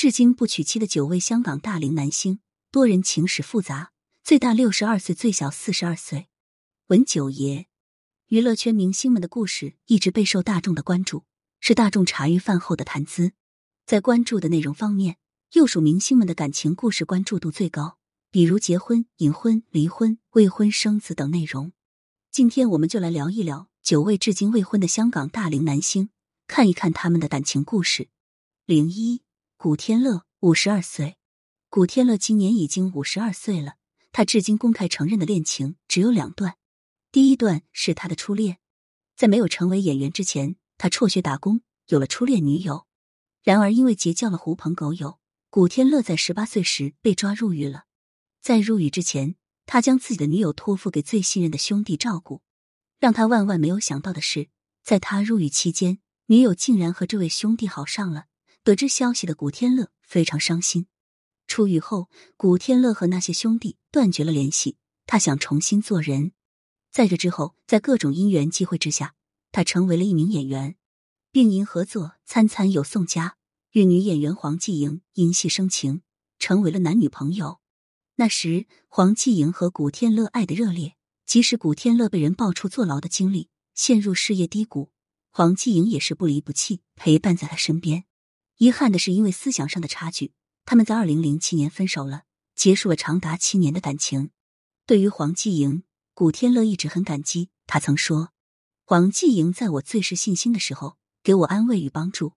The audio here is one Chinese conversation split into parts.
至今不娶妻的九位香港大龄男星，多人情史复杂，最大六十二岁，最小四十二岁。文九爷，娱乐圈明星们的故事一直备受大众的关注，是大众茶余饭后的谈资。在关注的内容方面，又属明星们的感情故事关注度最高，比如结婚、隐婚、离婚、未婚生子等内容。今天我们就来聊一聊九位至今未婚的香港大龄男星，看一看他们的感情故事。零一。古天乐五十二岁，古天乐今年已经五十二岁了。他至今公开承认的恋情只有两段。第一段是他的初恋，在没有成为演员之前，他辍学打工，有了初恋女友。然而因为结交了狐朋狗友，古天乐在十八岁时被抓入狱了。在入狱之前，他将自己的女友托付给最信任的兄弟照顾。让他万万没有想到的是，在他入狱期间，女友竟然和这位兄弟好上了。得知消息的古天乐非常伤心。出狱后，古天乐和那些兄弟断绝了联系。他想重新做人。在这之后，在各种因缘机会之下，他成为了一名演员，并因合作《参参有宋家》与女演员黄继莹因戏生情，成为了男女朋友。那时，黄继莹和古天乐爱的热烈，即使古天乐被人爆出坐牢的经历，陷入事业低谷，黄继莹也是不离不弃，陪伴在他身边。遗憾的是，因为思想上的差距，他们在二零零七年分手了，结束了长达七年的感情。对于黄继莹，古天乐一直很感激。他曾说：“黄继莹在我最失信心的时候，给我安慰与帮助，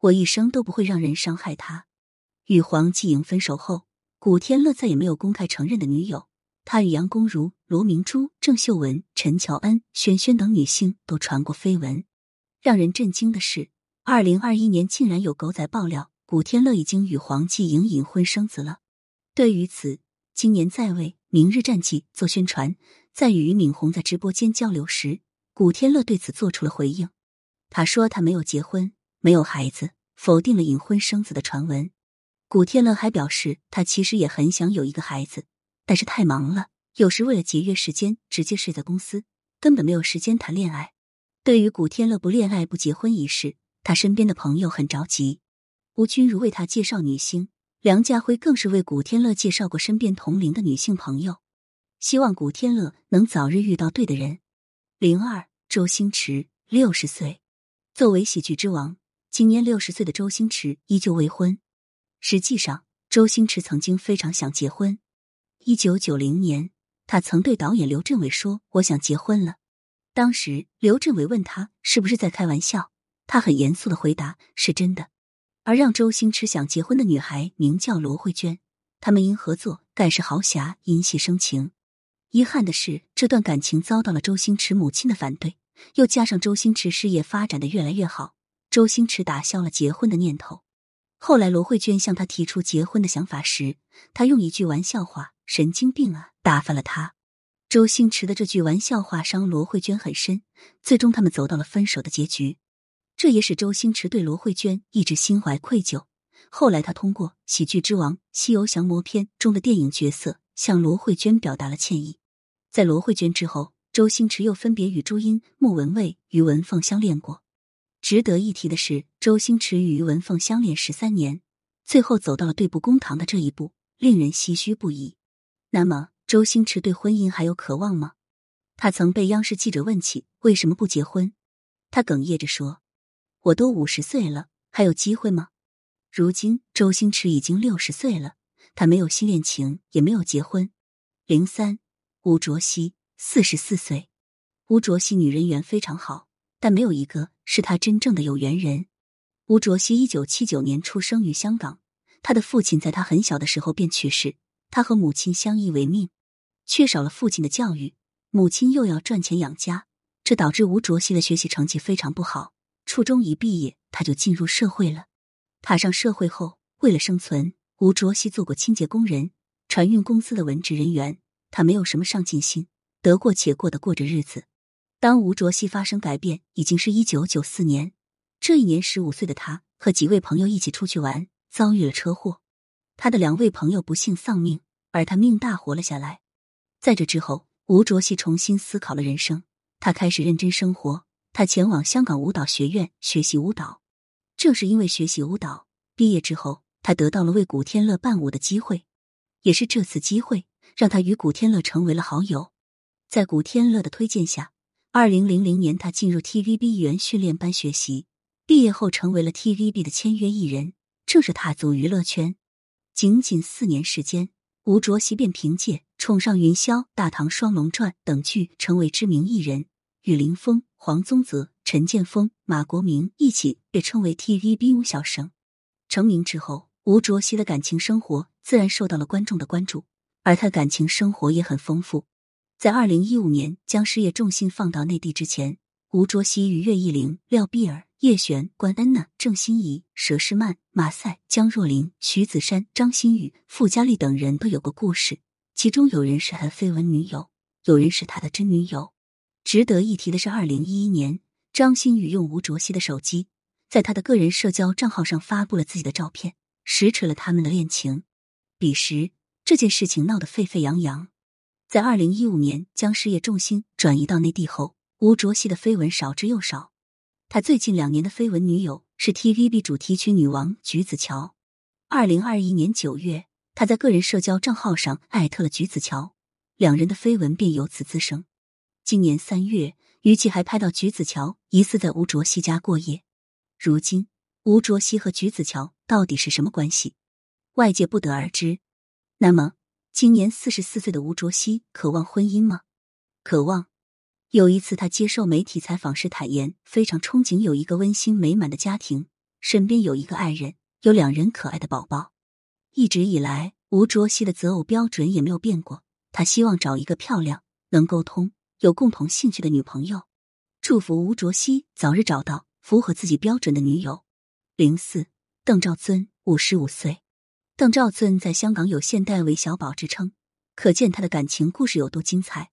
我一生都不会让人伤害他。”与黄继莹分手后，古天乐再也没有公开承认的女友。他与杨恭如、罗明珠、郑秀文、陈乔恩、萱萱等女星都传过绯闻。让人震惊的是。二零二一年，竟然有狗仔爆料，古天乐已经与黄继莹隐婚生子了。对于此，今年在为《明日战记》做宣传，在与俞敏洪在直播间交流时，古天乐对此做出了回应。他说他没有结婚，没有孩子，否定了隐婚生子的传闻。古天乐还表示，他其实也很想有一个孩子，但是太忙了，有时为了节约时间，直接睡在公司，根本没有时间谈恋爱。对于古天乐不恋爱、不结婚一事，他身边的朋友很着急，吴君如为他介绍女星，梁家辉更是为古天乐介绍过身边同龄的女性朋友，希望古天乐能早日遇到对的人。零二，周星驰六十岁，作为喜剧之王，今年六十岁的周星驰依旧未婚。实际上，周星驰曾经非常想结婚。一九九零年，他曾对导演刘镇伟说：“我想结婚了。”当时，刘镇伟问他是不是在开玩笑。他很严肃的回答：“是真的。”而让周星驰想结婚的女孩名叫罗慧娟，他们因合作《盖世豪侠》因戏生情。遗憾的是，这段感情遭到了周星驰母亲的反对，又加上周星驰事业发展的越来越好，周星驰打消了结婚的念头。后来，罗慧娟向他提出结婚的想法时，他用一句玩笑话：“神经病啊！”打发了他。周星驰的这句玩笑话伤罗慧娟很深，最终他们走到了分手的结局。这也使周星驰对罗慧娟一直心怀愧疚。后来，他通过《喜剧之王：西游降魔篇》中的电影角色向罗慧娟表达了歉意。在罗慧娟之后，周星驰又分别与朱茵、莫文蔚、于文凤相恋过。值得一提的是，周星驰与于文凤相恋十三年，最后走到了对簿公堂的这一步，令人唏嘘不已。那么，周星驰对婚姻还有渴望吗？他曾被央视记者问起为什么不结婚，他哽咽着说。我都五十岁了，还有机会吗？如今周星驰已经六十岁了，他没有新恋情，也没有结婚。零三，吴卓羲四十四岁，吴卓羲女人缘非常好，但没有一个是他真正的有缘人。吴卓羲一九七九年出生于香港，他的父亲在他很小的时候便去世，他和母亲相依为命，缺少了父亲的教育，母亲又要赚钱养家，这导致吴卓羲的学习成绩非常不好。初中一毕业，他就进入社会了。踏上社会后，为了生存，吴卓羲做过清洁工人、船运公司的文职人员。他没有什么上进心，得过且过的过着日子。当吴卓羲发生改变，已经是一九九四年。这一年，十五岁的他和几位朋友一起出去玩，遭遇了车祸。他的两位朋友不幸丧命，而他命大活了下来。在这之后，吴卓羲重新思考了人生，他开始认真生活。他前往香港舞蹈学院学习舞蹈，正是因为学习舞蹈，毕业之后他得到了为古天乐伴舞的机会，也是这次机会让他与古天乐成为了好友。在古天乐的推荐下，二零零零年他进入 TVB 艺员训练班学习，毕业后成为了 TVB 的签约艺人，正式踏足娱乐圈。仅仅四年时间，吴卓羲便凭借《宠上云霄》《大唐双龙传》等剧成为知名艺人，与林峰、黄宗泽、陈建锋、马国明一起被称为 TVB 五小生。成名之后，吴卓羲的感情生活自然受到了观众的关注，而他感情生活也很丰富。在二零一五年将事业重心放到内地之前，吴卓羲与岳艺玲、廖碧儿、叶璇、关安娜、郑欣宜、佘诗曼、马赛、江若琳、徐子珊、张馨予、傅嘉丽等人都有过故事，其中有人是他的绯闻女友，有人是他的真女友。值得一提的是，二零一一年，张馨予用吴卓羲的手机，在他的个人社交账号上发布了自己的照片，实锤了他们的恋情。彼时，这件事情闹得沸沸扬扬。在二零一五年将事业重心转移到内地后，吴卓羲的绯闻少之又少。他最近两年的绯闻女友是 TVB 主题曲女王橘子乔。二零二一年九月，他在个人社交账号上艾特了橘子乔，两人的绯闻便由此滋生。今年三月，于琦还拍到橘子乔疑似在吴卓羲家过夜。如今，吴卓羲和橘子乔到底是什么关系，外界不得而知。那么？今年四十四岁的吴卓羲渴望婚姻吗？渴望。有一次，他接受媒体采访时坦言，非常憧憬有一个温馨美满的家庭，身边有一个爱人，有两人可爱的宝宝。一直以来，吴卓羲的择偶标准也没有变过，他希望找一个漂亮、能沟通、有共同兴趣的女朋友。祝福吴卓羲早日找到符合自己标准的女友。零四，邓兆尊，五十五岁。邓兆尊在香港有“现代韦小宝”之称，可见他的感情故事有多精彩。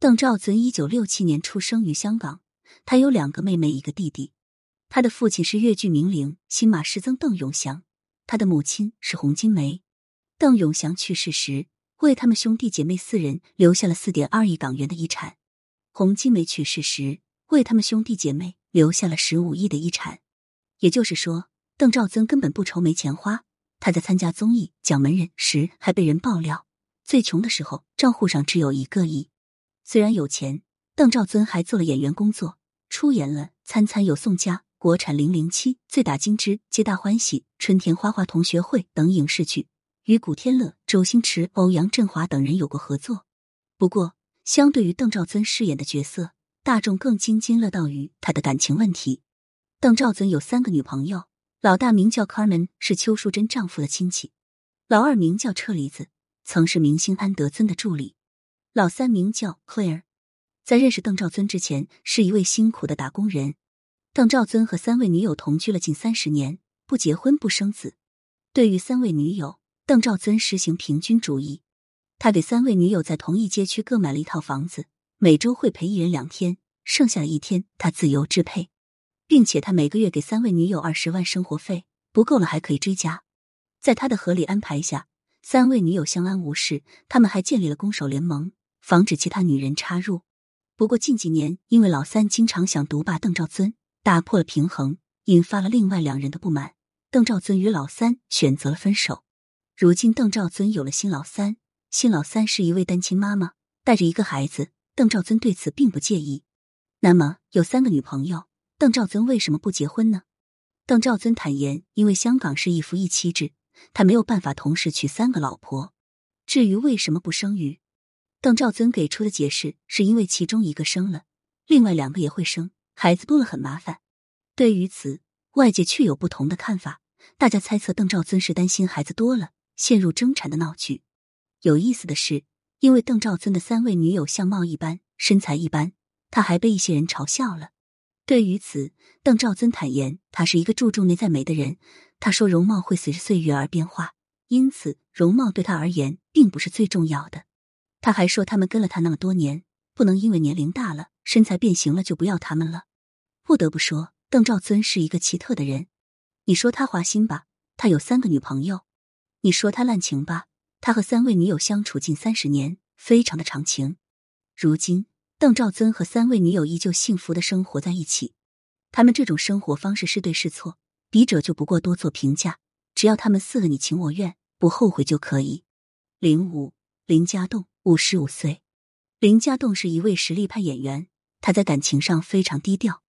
邓兆尊一九六七年出生于香港，他有两个妹妹，一个弟弟。他的父亲是粤剧名伶新马师曾邓永祥，他的母亲是洪金梅。邓永祥去世时，为他们兄弟姐妹四人留下了四点二亿港元的遗产；洪金梅去世时，为他们兄弟姐妹留下了十五亿的遗产。也就是说，邓兆尊根本不愁没钱花。他在参加综艺《蒋门人》时，还被人爆料，最穷的时候账户上只有一个亿。虽然有钱，邓兆尊还做了演员工作，出演了《餐餐有宋家》、国产《零零七》、《醉打金枝》、《皆大欢喜》、《春天花花同学会》等影视剧，与古天乐、周星驰、欧阳震华等人有过合作。不过，相对于邓兆尊饰演的角色，大众更津津乐道于他的感情问题。邓兆尊有三个女朋友。老大名叫 Carmen，是邱淑贞丈夫的亲戚；老二名叫车厘子，曾是明星安德尊的助理；老三名叫 Claire，在认识邓兆尊之前，是一位辛苦的打工人。邓兆尊和三位女友同居了近三十年，不结婚不生子。对于三位女友，邓兆尊实行平均主义，他给三位女友在同一街区各买了一套房子，每周会陪一人两天，剩下的一天他自由支配。并且他每个月给三位女友二十万生活费，不够了还可以追加。在他的合理安排下，三位女友相安无事。他们还建立了攻守联盟，防止其他女人插入。不过近几年，因为老三经常想独霸邓兆尊，打破了平衡，引发了另外两人的不满。邓兆尊与老三选择了分手。如今邓兆尊有了新老三，新老三是一位单亲妈妈，带着一个孩子。邓兆尊对此并不介意。那么有三个女朋友。邓兆尊为什么不结婚呢？邓兆尊坦言，因为香港是一夫一妻制，他没有办法同时娶三个老婆。至于为什么不生育，邓兆尊给出的解释是因为其中一个生了，另外两个也会生，孩子多了很麻烦。对于此，外界却有不同的看法。大家猜测邓兆尊是担心孩子多了陷入争产的闹剧。有意思的是，因为邓兆尊的三位女友相貌一般，身材一般，他还被一些人嘲笑了。对于此，邓兆尊坦言，他是一个注重内在美的人。他说，容貌会随着岁月而变化，因此容貌对他而言并不是最重要的。他还说，他们跟了他那么多年，不能因为年龄大了、身材变形了就不要他们了。不得不说，邓兆尊是一个奇特的人。你说他花心吧，他有三个女朋友；你说他滥情吧，他和三位女友相处近三十年，非常的长情。如今。邓兆尊和三位女友依旧幸福的生活在一起，他们这种生活方式是对是错，笔者就不过多做评价。只要他们四个你情我愿，不后悔就可以。零五林家栋，五十五岁。林家栋是一位实力派演员，他在感情上非常低调。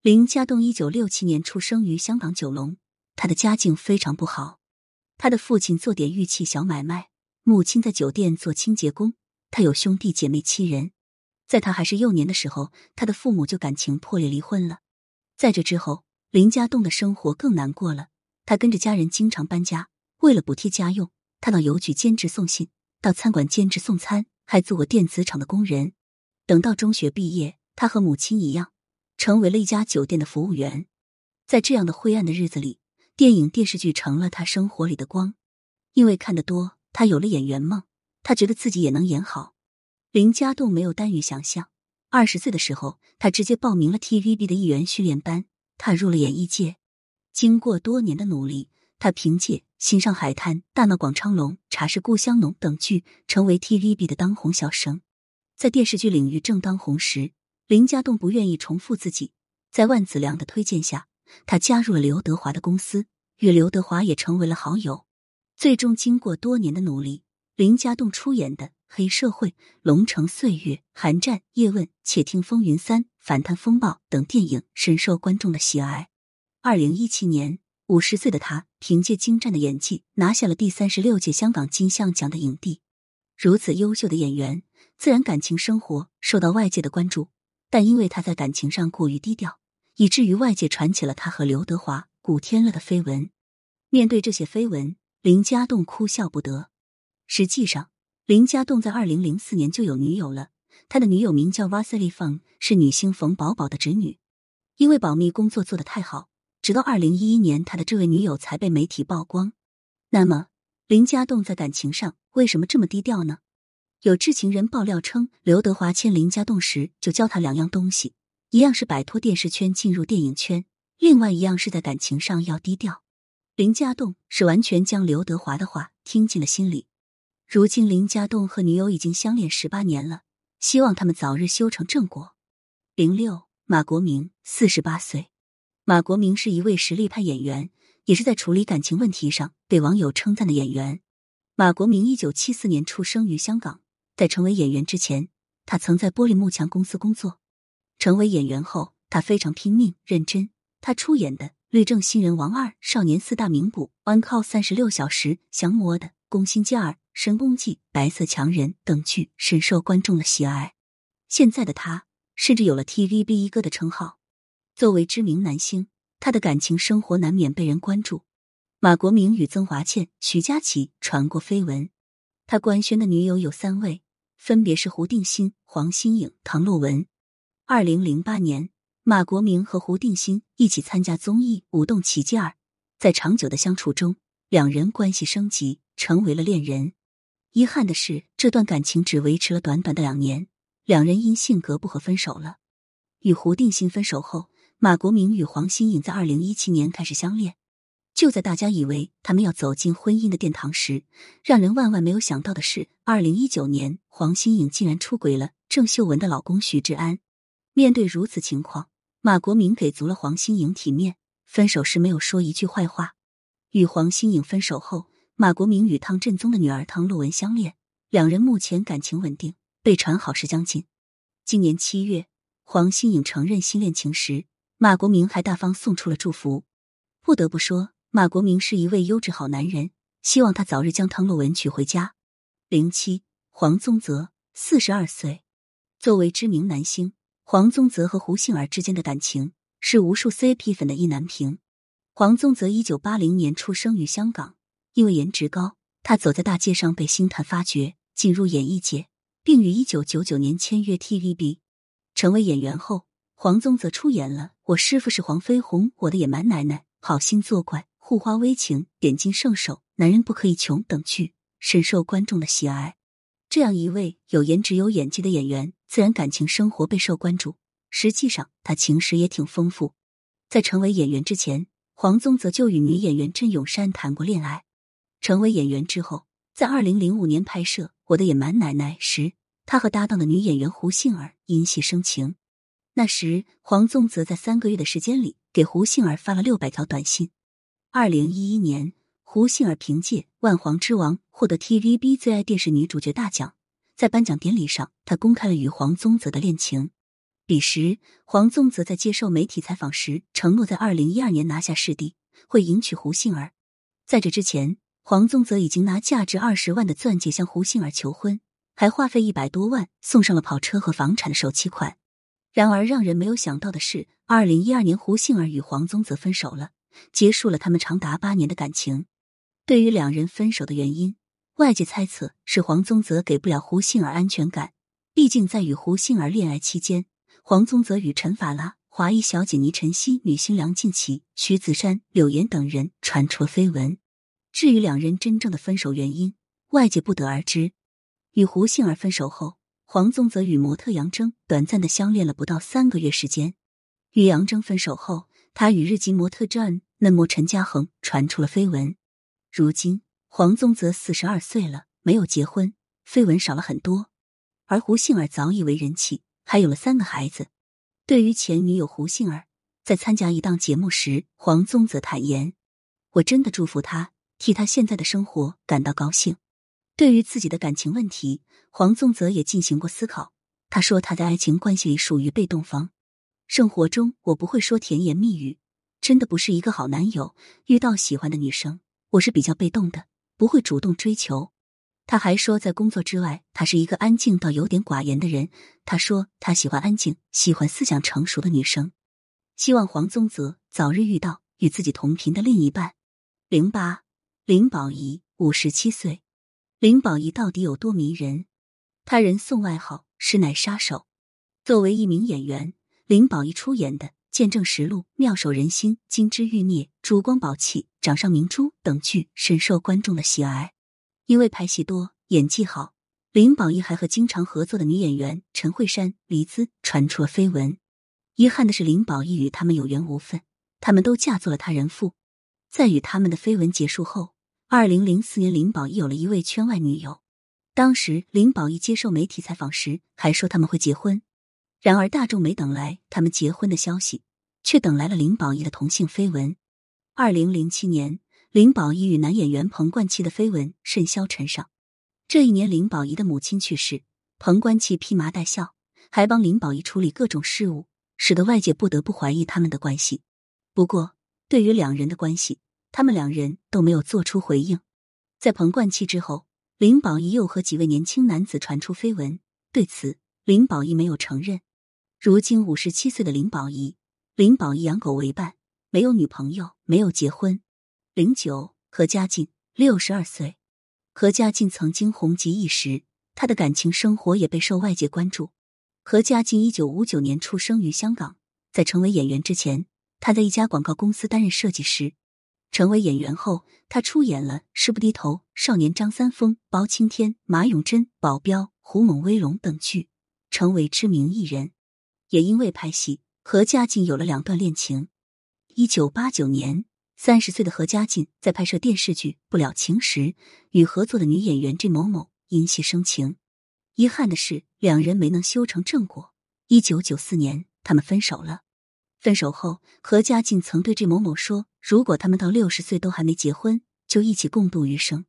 林家栋一九六七年出生于香港九龙，他的家境非常不好。他的父亲做点玉器小买卖，母亲在酒店做清洁工。他有兄弟姐妹七人。在他还是幼年的时候，他的父母就感情破裂离婚了。在这之后，林家栋的生活更难过了。他跟着家人经常搬家，为了补贴家用，他到邮局兼职送信，到餐馆兼职送餐，还做过电子厂的工人。等到中学毕业，他和母亲一样，成为了一家酒店的服务员。在这样的灰暗的日子里，电影电视剧成了他生活里的光。因为看得多，他有了演员梦。他觉得自己也能演好。林家栋没有耽于想象，二十岁的时候，他直接报名了 TVB 的艺员训练班，踏入了演艺界。经过多年的努力，他凭借《新上海滩》《大闹广昌隆》《茶是故乡浓》等剧，成为 TVB 的当红小生。在电视剧领域正当红时，林家栋不愿意重复自己，在万梓良的推荐下，他加入了刘德华的公司，与刘德华也成为了好友。最终，经过多年的努力，林家栋出演的。黑社会、龙城岁月、寒战、叶问、且听风云三、反贪风暴等电影深受观众的喜爱。二零一七年，五十岁的他凭借精湛的演技拿下了第三十六届香港金像奖的影帝。如此优秀的演员，自然感情生活受到外界的关注。但因为他在感情上过于低调，以至于外界传起了他和刘德华、古天乐的绯闻。面对这些绯闻，林家栋哭笑不得。实际上，林家栋在二零零四年就有女友了，他的女友名叫瓦塞利凤，是女星冯宝宝的侄女。因为保密工作做得太好，直到二零一一年，他的这位女友才被媒体曝光。那么，林家栋在感情上为什么这么低调呢？有知情人爆料称，刘德华签林家栋时就教他两样东西：一样是摆脱电视圈进入电影圈，另外一样是在感情上要低调。林家栋是完全将刘德华的话听进了心里。如今林家栋和女友已经相恋十八年了，希望他们早日修成正果。零六马国明四十八岁，马国明是一位实力派演员，也是在处理感情问题上被网友称赞的演员。马国明一九七四年出生于香港，在成为演员之前，他曾在玻璃幕墙公司工作。成为演员后，他非常拼命认真。他出演的《律政新人王二》《少年四大名捕》《One Call 三十六小时》《降魔的》《宫心计二》。《神功记》《白色强人》等剧深受观众的喜爱。现在的他甚至有了 TVB 一哥的称号。作为知名男星，他的感情生活难免被人关注。马国明与曾华倩、徐佳琪传过绯闻。他官宣的女友有三位，分别是胡定欣、黄心颖、唐洛文。二零零八年，马国明和胡定欣一起参加综艺《舞动奇迹二》，在长久的相处中，两人关系升级，成为了恋人。遗憾的是，这段感情只维持了短短的两年，两人因性格不合分手了。与胡定欣分手后，马国明与黄心颖在二零一七年开始相恋。就在大家以为他们要走进婚姻的殿堂时，让人万万没有想到的是，二零一九年黄心颖竟然出轨了郑秀文的老公徐志安。面对如此情况，马国明给足了黄心颖体面，分手时没有说一句坏话。与黄心颖分手后。马国明与汤振宗的女儿汤洛文相恋，两人目前感情稳定，被传好事将近。今年七月，黄心颖承认新恋情时，马国明还大方送出了祝福。不得不说，马国明是一位优质好男人，希望他早日将汤洛文娶回家。零七黄宗泽，四十二岁，作为知名男星，黄宗泽和胡杏儿之间的感情是无数 CP 粉的意难平。黄宗泽一九八零年出生于香港。因为颜值高，他走在大街上被星探发掘，进入演艺界，并于一九九九年签约 TVB，成为演员后，黄宗泽出演了《我师傅是黄飞鸿》《我的野蛮奶奶》《好心作怪》《护花危情》《点金圣手》《男人不可以穷》等剧，深受观众的喜爱。这样一位有颜值有演技的演员，自然感情生活备受关注。实际上，他情史也挺丰富。在成为演员之前，黄宗泽就与女演员郑永山谈过恋爱。成为演员之后，在二零零五年拍摄《我的野蛮奶奶》时，他和搭档的女演员胡杏儿因戏生情。那时，黄宗泽在三个月的时间里给胡杏儿发了六百条短信。二零一一年，胡。杏儿凭借《万皇之王》获得 TVB 最爱电视女主角大奖。在颁奖典礼上，他公开了与黄宗泽的恋情。彼时，黄宗泽在接受媒体采访时承诺，在二零一二年拿下视帝，会迎娶胡杏儿。在这之前，黄宗泽已经拿价值二十万的钻戒向胡杏儿求婚，还花费一百多万送上了跑车和房产的首期款。然而，让人没有想到的是，二零一二年胡杏儿与黄宗泽分手了，结束了他们长达八年的感情。对于两人分手的原因，外界猜测是黄宗泽给不了胡杏儿安全感。毕竟在与胡杏儿恋爱期间，黄宗泽与陈法拉、华裔小姐倪晨曦、女星梁静琪、徐子珊、柳岩等人传出了绯闻。至于两人真正的分手原因，外界不得而知。与胡杏儿分手后，黄宗泽与模特杨铮短暂的相恋了不到三个月时间。与杨铮分手后，他与日籍模特 Jane 嫩模陈嘉恒传出了绯闻。如今，黄宗泽四十二岁了，没有结婚，绯闻少了很多。而胡杏儿早已为人妻，还有了三个孩子。对于前女友胡杏儿，在参加一档节目时，黄宗泽坦言：“我真的祝福她，替她现在的生活感到高兴。”对于自己的感情问题，黄宗泽也进行过思考。他说：“他在爱情关系里属于被动方，生活中我不会说甜言蜜语，真的不是一个好男友。遇到喜欢的女生。”我是比较被动的，不会主动追求。他还说，在工作之外，他是一个安静到有点寡言的人。他说，他喜欢安静、喜欢思想成熟的女生。希望黄宗泽早日遇到与自己同频的另一半。零八林保怡五十七岁，林保怡到底有多迷人？他人送外号“师奶杀手”。作为一名演员，林保怡出演的。《见证实录》《妙手仁心》《金枝欲孽》《珠光宝气》《掌上明珠》等剧深受观众的喜爱。因为拍戏多、演技好，林保怡还和经常合作的女演员陈慧珊、黎姿传出了绯闻。遗憾的是，林保怡与他们有缘无分，他们都嫁做了他人妇。在与他们的绯闻结束后，二零零四年，林保怡有了一位圈外女友。当时，林保怡接受媒体采访时还说他们会结婚。然而，大众没等来他们结婚的消息。却等来了林保怡的同性绯闻。二零零七年，林保怡与男演员彭冠希的绯闻甚嚣尘上。这一年，林保怡的母亲去世，彭冠希披麻戴孝，还帮林保怡处理各种事务，使得外界不得不怀疑他们的关系。不过，对于两人的关系，他们两人都没有做出回应。在彭冠希之后，林保怡又和几位年轻男子传出绯闻，对此，林保怡没有承认。如今五十七岁的林保怡。林宝以养狗为伴，没有女朋友，没有结婚。零九何家劲，六十二岁。何家劲曾经红极一时，他的感情生活也备受外界关注。何家劲一九五九年出生于香港，在成为演员之前，他在一家广告公司担任设计师。成为演员后，他出演了《誓不低头》《少年张三丰》《包青天》《马永贞》《保镖》《胡猛威龙》等剧，成为知名艺人。也因为拍戏。何家劲有了两段恋情。一九八九年，三十岁的何家劲在拍摄电视剧《不了情》时，与合作的女演员 J 某某因戏生情。遗憾的是，两人没能修成正果。一九九四年，他们分手了。分手后，何家劲曾对 J 某某说：“如果他们到六十岁都还没结婚，就一起共度余生。”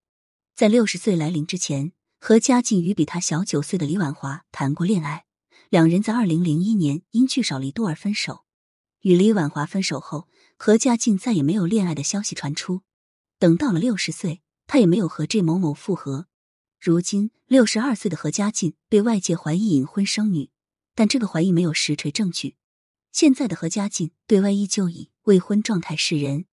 在六十岁来临之前，何家劲与比他小九岁的李婉华谈过恋爱。两人在二零零一年因聚少离多而分手。与李婉华分手后，何家劲再也没有恋爱的消息传出。等到了六十岁，他也没有和 J 某某复合。如今六十二岁的何家劲被外界怀疑隐婚生女，但这个怀疑没有实锤证据。现在的何家劲对外依旧以未婚状态示人。